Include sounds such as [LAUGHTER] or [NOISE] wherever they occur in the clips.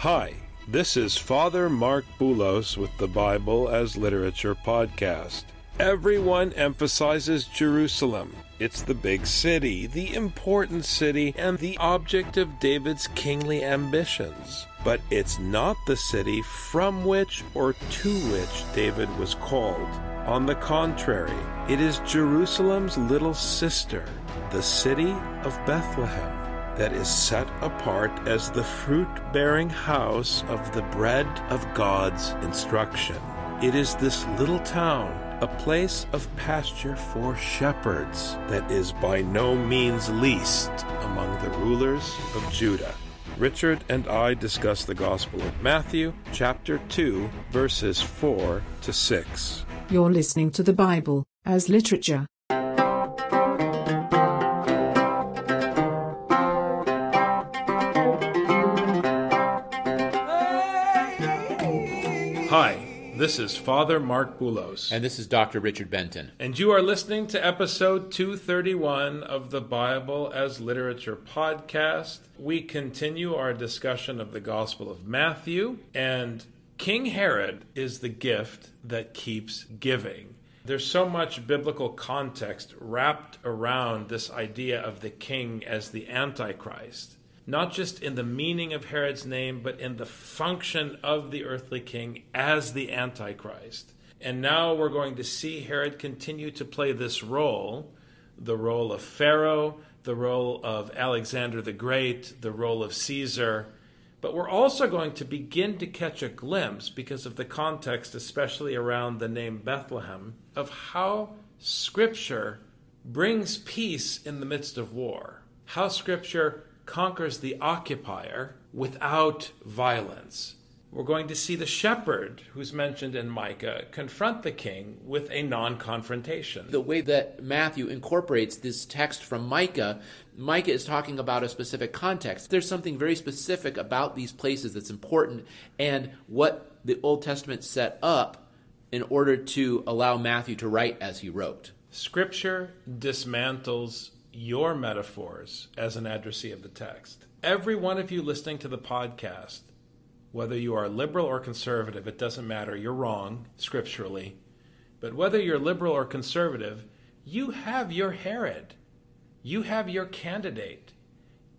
Hi, this is Father Marc Boulos with the Bible as Literature podcast. Everyone emphasizes Jerusalem. It's the big city, the important city, and the object of David's kingly ambitions. But it's not the city from which or to which David was called. On the contrary, it is Jerusalem's little sister, the city of Bethlehem that is set apart as the fruit bearing house of the bread of God's instruction. It is this little town, a place of pasture for shepherds, that is by no means least among the rulers of Judah. Richard and I discuss the Gospel of Matthew, chapter 2, verses 4 to 6. You're listening to the Bible as literature. Hi, this is Father Marc Boulos. And this is Dr. Richard Benton. And you are listening to episode 231 of the Bible as Literature podcast. We continue our discussion of the Gospel of Matthew, and King Herod is the gift that keeps giving. There's so much biblical context wrapped around this idea of the king as the Antichrist not just in the meaning of Herod's name, but in the function of the earthly king as the Antichrist. And now we're going to see Herod continue to play this role the role of Pharaoh, the role of Alexander the Great, the role of Caesar. But we're also going to begin to catch a glimpse, because of the context, especially around the name Bethlehem, of how Scripture brings peace in the midst of war. How Scripture conquers the occupier without violence. We're going to see the shepherd, who's mentioned in Micah, confront the king with a non confrontation. The way that Matthew incorporates this text from Micah, Micah is talking about a specific context. There's something very specific about these places that's important and what the Old Testament set up in order to allow Matthew to write as he wrote. Scripture dismantles your metaphors as an addressee of the text. Every one of you listening to the podcast, whether you are liberal or conservative, it doesn't matter. You're wrong scripturally. But whether you're liberal or conservative, you have your Herod. You have your candidate.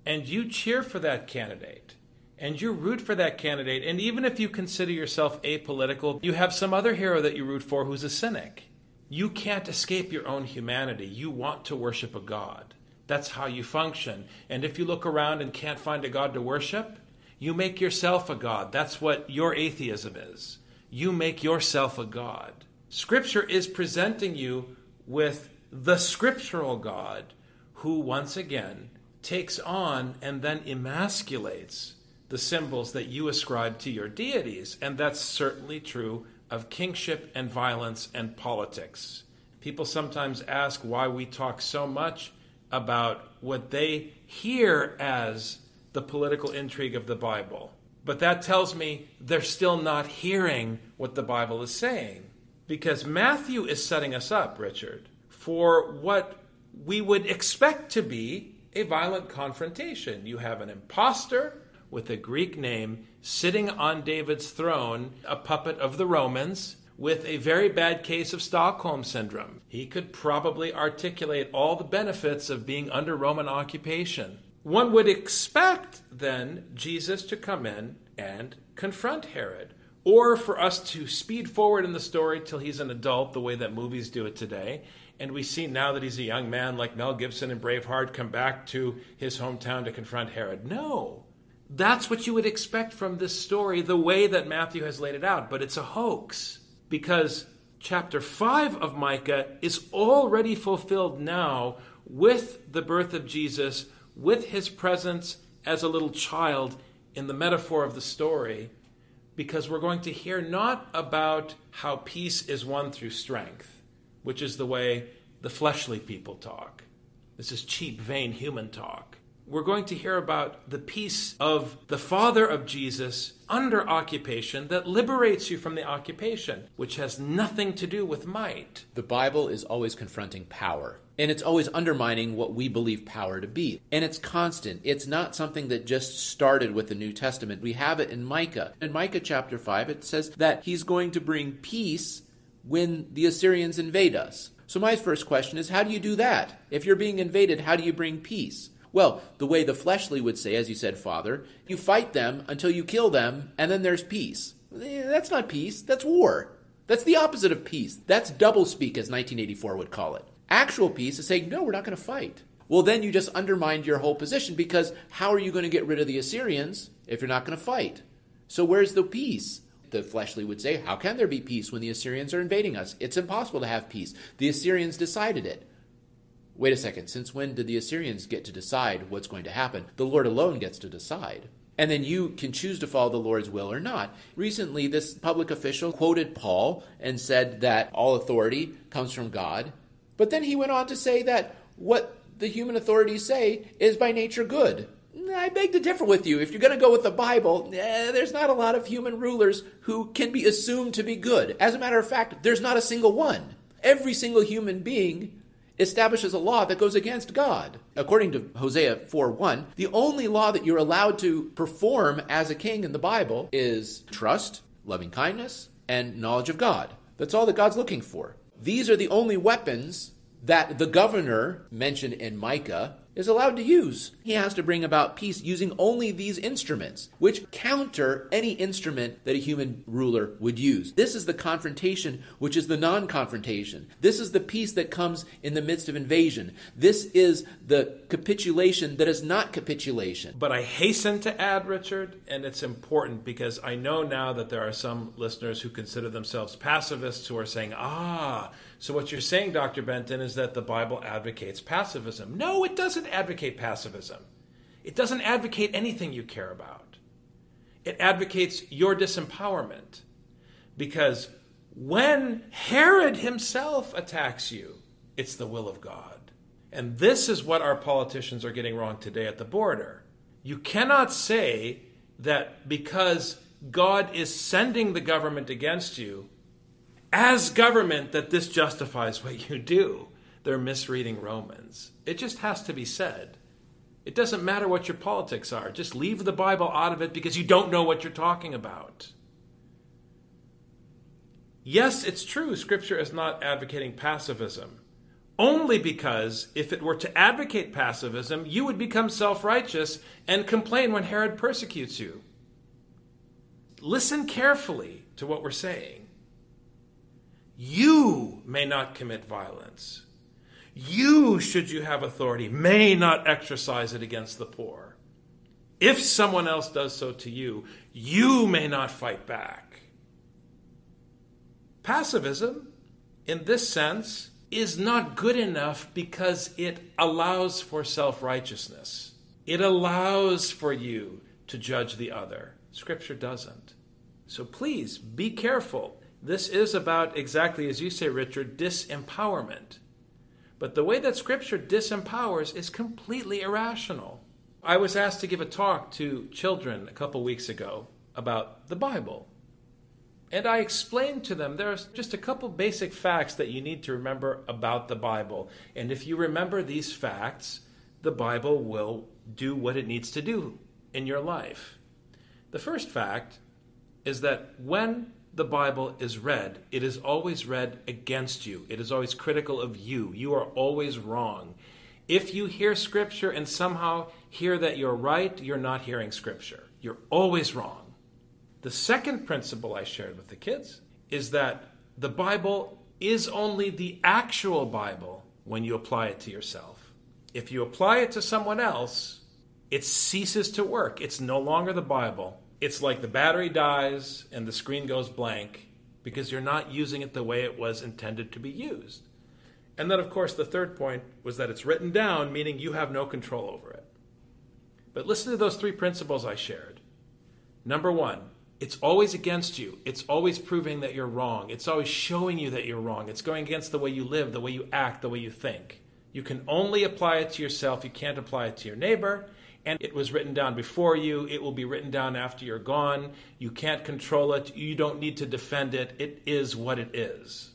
And you cheer for that candidate. And you root for that candidate. And even if you consider yourself apolitical, you have some other hero that you root for who's a cynic. You can't escape your own humanity. You want to worship a God. That's how you function. And if you look around and can't find a God to worship, you make yourself a God. That's what your atheism is. You make yourself a God. Scripture is presenting you with the scriptural God who, once again, takes on and then emasculates the symbols that you ascribe to your deities. And that's certainly true of kingship and violence and politics. People sometimes ask why we talk so much about what they hear as the political intrigue of the Bible. But that tells me they're still not hearing what the Bible is saying. Because Matthew is setting us up, Richard, for what we would expect to be a violent confrontation. You have an impostor with a Greek name sitting on David's throne, a puppet of the Romans, with a very bad case of Stockholm syndrome. He could probably articulate all the benefits of being under Roman occupation. One would expect then Jesus to come in and confront Herod, or for us to speed forward in the story till he's an adult, the way that movies do it today. And we see now that he's a young man, like Mel Gibson and Braveheart, come back to his hometown to confront Herod. No, that's what you would expect from this story, the way that Matthew has laid it out, but it's a hoax because chapter 5 of Micah is already fulfilled now with the birth of Jesus, with his presence as a little child in the metaphor of the story because we're going to hear not about how peace is won through strength, which is the way the fleshly people talk. This is cheap, vain human talk. We're going to hear about the peace of the Father of Jesus under occupation that liberates you from the occupation, which has nothing to do with might. The Bible is always confronting power. And it's always undermining what we believe power to be. And it's constant. It's not something that just started with the New Testament. We have it in Micah. In Micah chapter 5, it says that he's going to bring peace when the Assyrians invade us. So, my first question is how do you do that? If you're being invaded, how do you bring peace? Well, the way the fleshly would say, as you said, Father, you fight them until you kill them, and then there's peace. Eh, that's not peace, that's war. That's the opposite of peace. That's doublespeak, as 1984 would call it. Actual peace is saying, no, we're not going to fight. Well, then you just undermined your whole position because how are you going to get rid of the Assyrians if you're not going to fight? So, where's the peace? the fleshly would say, How can there be peace when the Assyrians are invading us? It's impossible to have peace. The Assyrians decided it. Wait a second, since when did the Assyrians get to decide what's going to happen? The Lord alone gets to decide. And then you can choose to follow the Lord's will or not. Recently, this public official quoted Paul and said that all authority comes from God. But then he went on to say that what the human authorities say is by nature good. I beg to differ with you. If you're going to go with the Bible, eh, there's not a lot of human rulers who can be assumed to be good. As a matter of fact, there's not a single one. Every single human being establishes a law that goes against God. According to Hosea 4:1, the only law that you're allowed to perform as a king in the Bible is trust, loving kindness, and knowledge of God. That's all that God's looking for. These are the only weapons that the governor mentioned in Micah is allowed to use. He has to bring about peace using only these instruments, which counter any instrument that a human ruler would use. This is the confrontation, which is the non confrontation. This is the peace that comes in the midst of invasion. This is the capitulation that is not capitulation. But I hasten to add, Richard, and it's important because I know now that there are some listeners who consider themselves pacifists who are saying, ah, so, what you're saying, Dr. Benton, is that the Bible advocates pacifism. No, it doesn't advocate pacifism. It doesn't advocate anything you care about. It advocates your disempowerment. Because when Herod himself attacks you, it's the will of God. And this is what our politicians are getting wrong today at the border. You cannot say that because God is sending the government against you, as government that this justifies what you do. They're misreading Romans. It just has to be said. It doesn't matter what your politics are. Just leave the Bible out of it because you don't know what you're talking about. Yes, it's true, Scripture is not advocating pacifism. Only because if it were to advocate pacifism, you would become self righteous and complain when Herod persecutes you. Listen carefully to what we're saying. You may not commit violence. You, should you have authority, may not exercise it against the poor. If someone else does so to you, you may not fight back. Passivism, in this sense, is not good enough because it allows for self righteousness. It allows for you to judge the other. Scripture doesn't. So please be careful this is about exactly as you say, Richard, disempowerment. But the way that Scripture disempowers is completely irrational. I was asked to give a talk to children a couple weeks ago about the Bible. And I explained to them there's just a couple basic facts that you need to remember about the Bible. And if you remember these facts, the Bible will do what it needs to do in your life. The first fact is that when the Bible is read, it is always read against you. It is always critical of you. You are always wrong. If you hear Scripture and somehow hear that you're right, you're not hearing Scripture. You're always wrong. The second principle I shared with the kids is that the Bible is only the actual Bible when you apply it to yourself. If you apply it to someone else, it ceases to work. It's no longer the Bible it's like the battery dies and the screen goes blank because you're not using it the way it was intended to be used. And then, of course, the third point was that it's written down, meaning you have no control over it. But listen to those three principles I shared. Number one, it's always against you. It's always proving that you're wrong. It's always showing you that you're wrong. It's going against the way you live, the way you act, the way you think. You can only apply it to yourself. You can't apply it to your neighbor. And it was written down before you. It will be written down after you're gone. You can't control it. You don't need to defend it. It is what it is.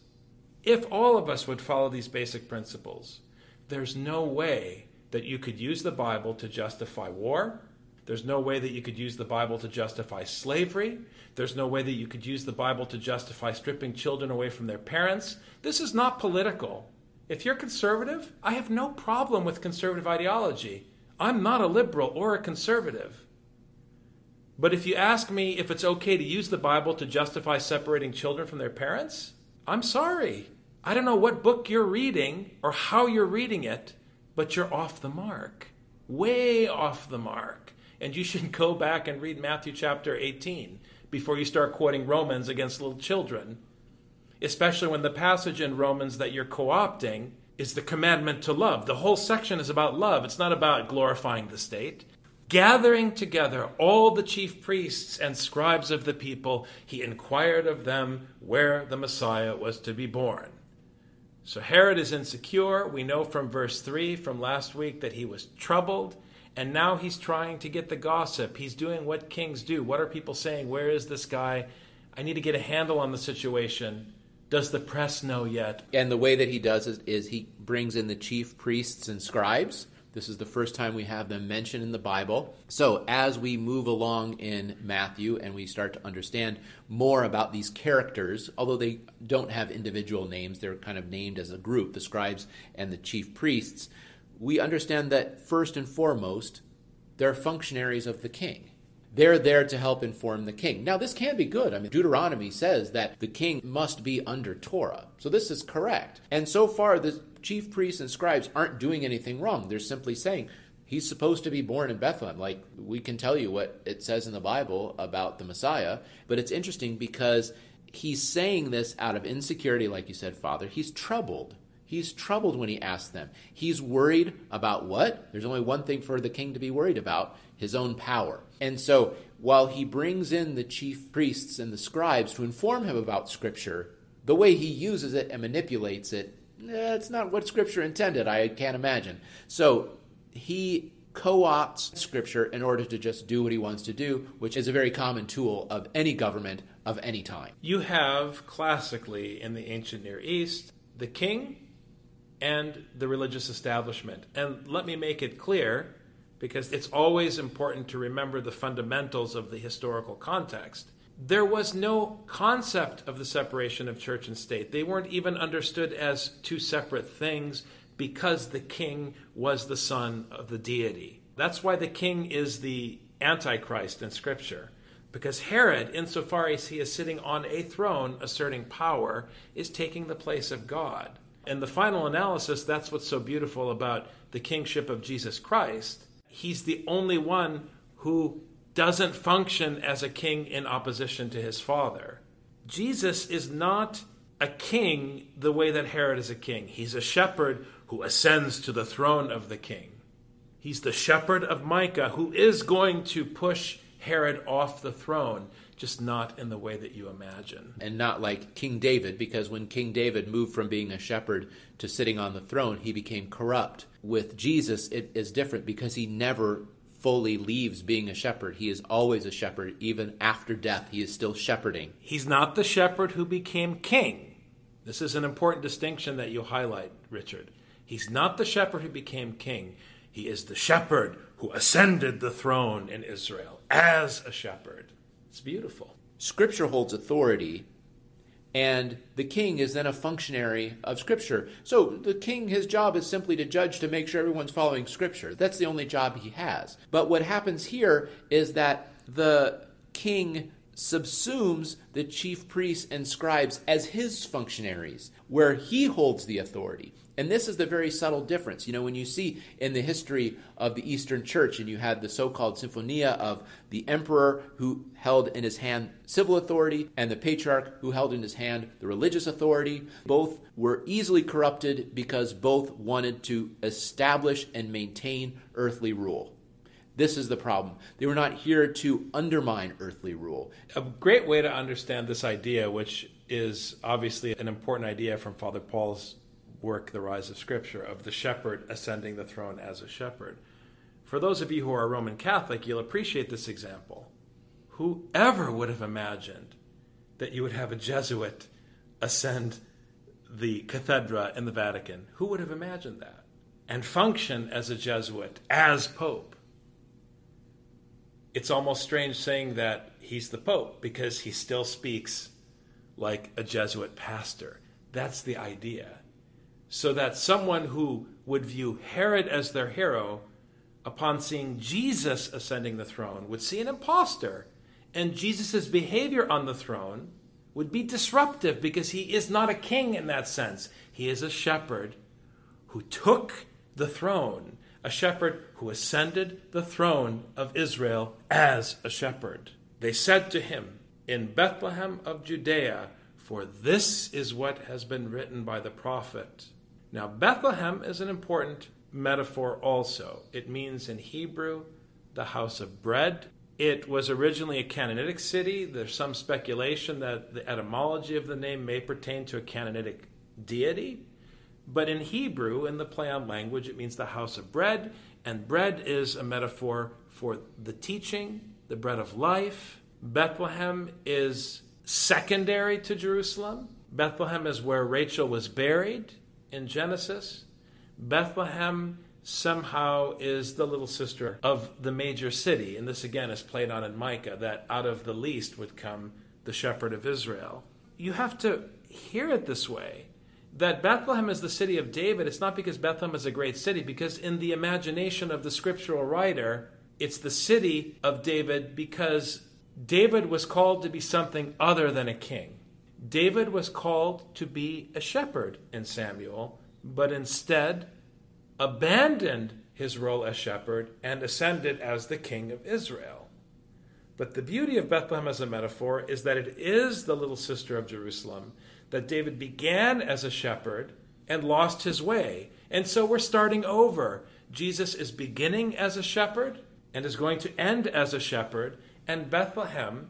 If all of us would follow these basic principles, there's no way that you could use the Bible to justify war, there's no way that you could use the Bible to justify slavery. There's no way that you could use the Bible to justify stripping children away from their parents. This is not political. If you're conservative, I have no problem with conservative ideology. I'm not a liberal or a conservative. But if you ask me if it's okay to use the Bible to justify separating children from their parents, I'm sorry. I don't know what book you're reading or how you're reading it, but you're off the mark. Way off the mark. And you should [LAUGHS] go back and read Matthew chapter 18 before you start quoting Romans against little children. Especially when the passage in Romans that you're co opting is the commandment to love. The whole section is about love, it's not about glorifying the state. Gathering together all the chief priests and scribes of the people, he inquired of them where the Messiah was to be born. So Herod is insecure. We know from verse 3 from last week that he was troubled. And now he's trying to get the gossip. He's doing what kings do. What are people saying? Where is this guy? I need to get a handle on the situation. Does the press know yet? And the way that he does is, is he brings in the chief priests and scribes. This is the first time we have them mentioned in the Bible. So, as we move along in Matthew and we start to understand more about these characters, although they don't have individual names, they're kind of named as a group the scribes and the chief priests we understand that first and foremost, they're functionaries of the king. They're there to help inform the king. Now, this can be good. I mean, Deuteronomy says that the king must be under Torah. So this is correct. And so far, the chief priests and scribes aren't doing anything wrong. They're simply saying, he's supposed to be born in Bethlehem. Like, we can tell you what it says in the Bible about the Messiah. But it's interesting because he's saying this out of insecurity, like you said, Father. He's troubled. He's troubled when he asks them. He's worried about what? There's only one thing for the king to be worried about his own power. And so, while he brings in the chief priests and the scribes to inform him about Scripture, the way he uses it and manipulates it, eh, it's not what Scripture intended, I can't imagine. So, he co opts Scripture in order to just do what he wants to do, which is a very common tool of any government of any time. You have classically in the ancient Near East the king and the religious establishment. And let me make it clear, because it's always important to remember the fundamentals of the historical context. There was no concept of the separation of church and state. They weren't even understood as two separate things because the king was the son of the deity. That's why the king is the Antichrist in Scripture. Because Herod, insofar as he is sitting on a throne asserting power, is taking the place of God in the final analysis, that's what's so beautiful about the kingship of Jesus Christ. He's the only one who doesn't function as a king in opposition to his father. Jesus is not a king the way that Herod is a king. He's a shepherd who ascends to the throne of the king. He's the shepherd of Micah who is going to push Herod off the throne just not in the way that you imagine. And not like King David, because when King David moved from being a shepherd to sitting on the throne, he became corrupt. With Jesus, it is different because he never fully leaves being a shepherd. He is always a shepherd. Even after death, he is still shepherding. He's not the shepherd who became king. This is an important distinction that you highlight, Richard. He's not the shepherd who became king. He is the shepherd who ascended the throne in Israel as a shepherd. It's beautiful. Scripture holds authority, and the king is then a functionary of Scripture. So the king, his job is simply to judge to make sure everyone's following Scripture. That's the only job he has. But what happens here is that the king subsumes the chief priests and scribes as his functionaries, where he holds the authority. And this is the very subtle difference. You know, when you see in the history of the Eastern Church, and you had the so called symphonia of the emperor who held in his hand civil authority and the patriarch who held in his hand the religious authority, both were easily corrupted because both wanted to establish and maintain earthly rule. This is the problem. They were not here to undermine earthly rule. A great way to understand this idea, which is obviously an important idea from Father Paul's work, The Rise of Scripture, of the shepherd ascending the throne as a shepherd. For those of you who are Roman Catholic, you'll appreciate this example. Whoever would have imagined that you would have a Jesuit ascend the cathedra in the Vatican? Who would have imagined that? And function as a Jesuit, as Pope. It's almost strange saying that he's the Pope because he still speaks like a Jesuit pastor. That's the idea. So that someone who would view Herod as their hero, upon seeing Jesus ascending the throne, would see an impostor. And Jesus' behavior on the throne would be disruptive because he is not a king in that sense. He is a shepherd who took the throne, a shepherd who ascended the throne of Israel as a shepherd. They said to him, In Bethlehem of Judea, for this is what has been written by the prophet. Now, Bethlehem is an important metaphor also. It means in Hebrew the house of bread it was originally a Canaanitic city. There's some speculation that the etymology of the name may pertain to a Canaanitic deity. But in Hebrew, in the play on language, it means the house of bread. And bread is a metaphor for the teaching, the bread of life. Bethlehem is secondary to Jerusalem. Bethlehem is where Rachel was buried in Genesis. Bethlehem somehow is the little sister of the major city. And this again is played on in Micah that out of the least would come the shepherd of Israel. You have to hear it this way that Bethlehem is the city of David. It's not because Bethlehem is a great city, because in the imagination of the scriptural writer, it's the city of David because David was called to be something other than a king. David was called to be a shepherd in Samuel, but instead abandoned his role as shepherd and ascended as the king of Israel. But the beauty of Bethlehem as a metaphor is that it is the little sister of Jerusalem, that David began as a shepherd and lost his way. And so we're starting over. Jesus is beginning as a shepherd and is going to end as a shepherd, and Bethlehem,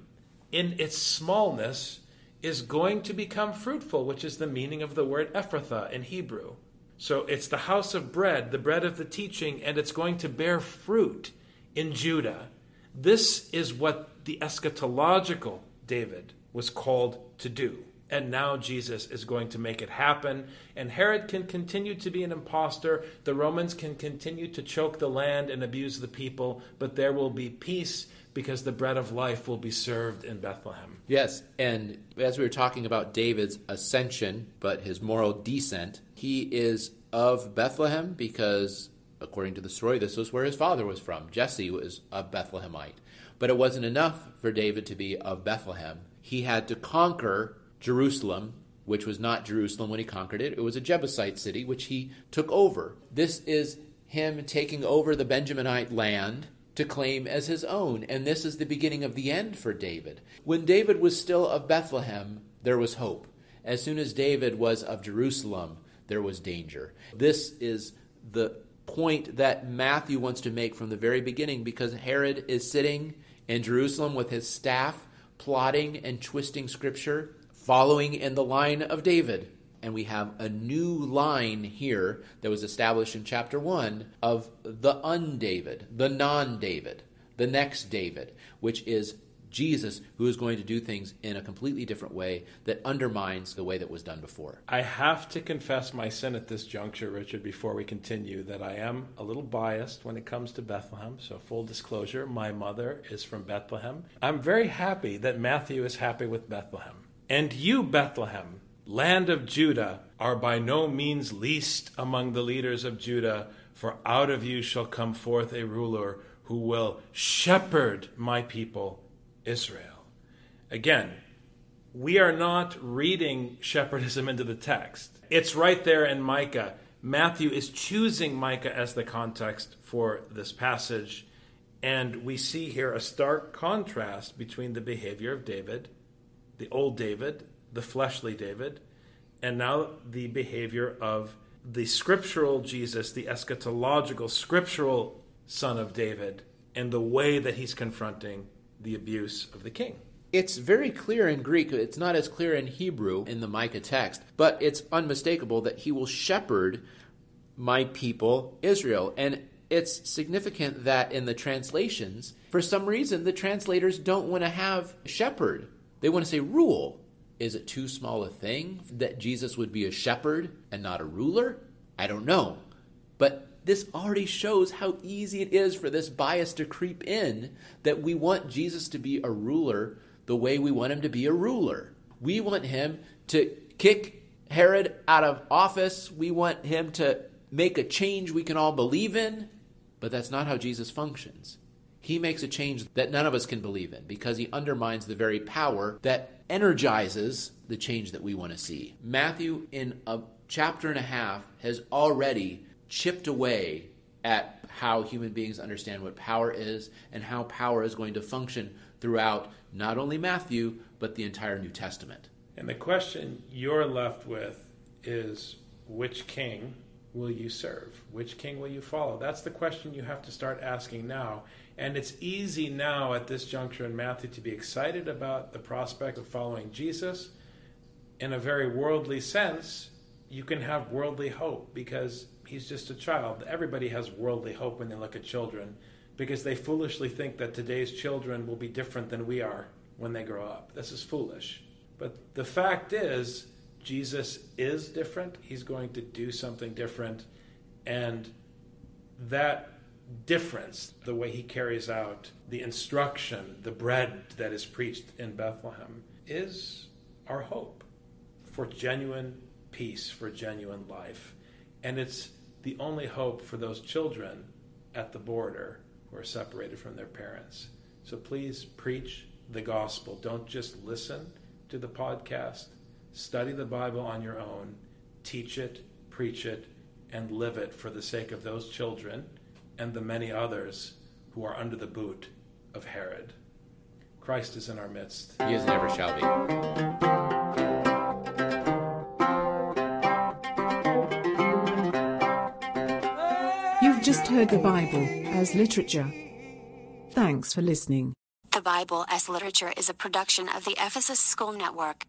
in its smallness, is going to become fruitful, which is the meaning of the word Ephrathah in Hebrew. So it's the house of bread, the bread of the teaching, and it's going to bear fruit in Judah. This is what the eschatological David was called to do. And now Jesus is going to make it happen. And Herod can continue to be an impostor. The Romans can continue to choke the land and abuse the people, but there will be peace because the bread of life will be served in Bethlehem. Yes, and as we were talking about David's ascension, but his moral descent, he is of Bethlehem because, according to the story, this was where his father was from. Jesse was a Bethlehemite. But it wasn't enough for David to be of Bethlehem. He had to conquer Jerusalem, which was not Jerusalem when he conquered it. It was a Jebusite city, which he took over. This is him taking over the Benjaminite land to claim as his own. And this is the beginning of the end for David. When David was still of Bethlehem, there was hope. As soon as David was of Jerusalem, there was danger. This is the point that Matthew wants to make from the very beginning because Herod is sitting in Jerusalem with his staff, plotting and twisting scripture, following in the line of David and we have a new line here that was established in chapter 1 of the un-David, the non-David, the next David, which is Jesus who is going to do things in a completely different way that undermines the way that was done before. I have to confess my sin at this juncture, Richard, before we continue, that I am a little biased when it comes to Bethlehem. So, full disclosure, my mother is from Bethlehem. I'm very happy that Matthew is happy with Bethlehem. And you, Bethlehem, land of Judah, are by no means least among the leaders of Judah, for out of you shall come forth a ruler who will shepherd my people, Israel. Again, we are not reading shepherdism into the text. It's right there in Micah. Matthew is choosing Micah as the context for this passage, and we see here a stark contrast between the behavior of David, the old David, the fleshly David, and now the behavior of the scriptural Jesus, the eschatological scriptural son of David. and the way that he's confronting the abuse of the king. It's very clear in Greek. It's not as clear in Hebrew in the Micah text, but it's unmistakable that he will shepherd my people Israel. And it's significant that in the translations, for some reason, the translators don't want to have shepherd. They want to say rule. Is it too small a thing that Jesus would be a shepherd and not a ruler? I don't know. But this already shows how easy it is for this bias to creep in that we want Jesus to be a ruler the way we want him to be a ruler. We want him to kick Herod out of office. We want him to make a change we can all believe in. But that's not how Jesus functions. He makes a change that none of us can believe in because he undermines the very power that energizes the change that we want to see. Matthew, in a chapter and a half, has already chipped away at how human beings understand what power is and how power is going to function throughout not only Matthew, but the entire New Testament. And the question you're left with is which king will you serve? Which king will you follow? That's the question you have to start asking now. And it's easy now at this juncture in Matthew to be excited about the prospect of following Jesus. In a very worldly sense, you can have worldly hope because he's just a child. Everybody has worldly hope when they look at children because they foolishly think that today's children will be different than we are when they grow up. This is foolish. But the fact is, Jesus is different. He's going to do something different. And that difference, the way he carries out the instruction, the bread that is preached in Bethlehem, is our hope for genuine peace, for genuine life. And it's the only hope for those children at the border who are separated from their parents. So please preach the gospel. Don't just listen to the podcast. Study the Bible on your own, teach it, preach it, and live it for the sake of those children and the many others who are under the boot of Herod. Christ is in our midst. He is and ever shall be. You've just heard the Bible as literature. Thanks for listening. The Bible as Literature is a production of the Ephesus School Network.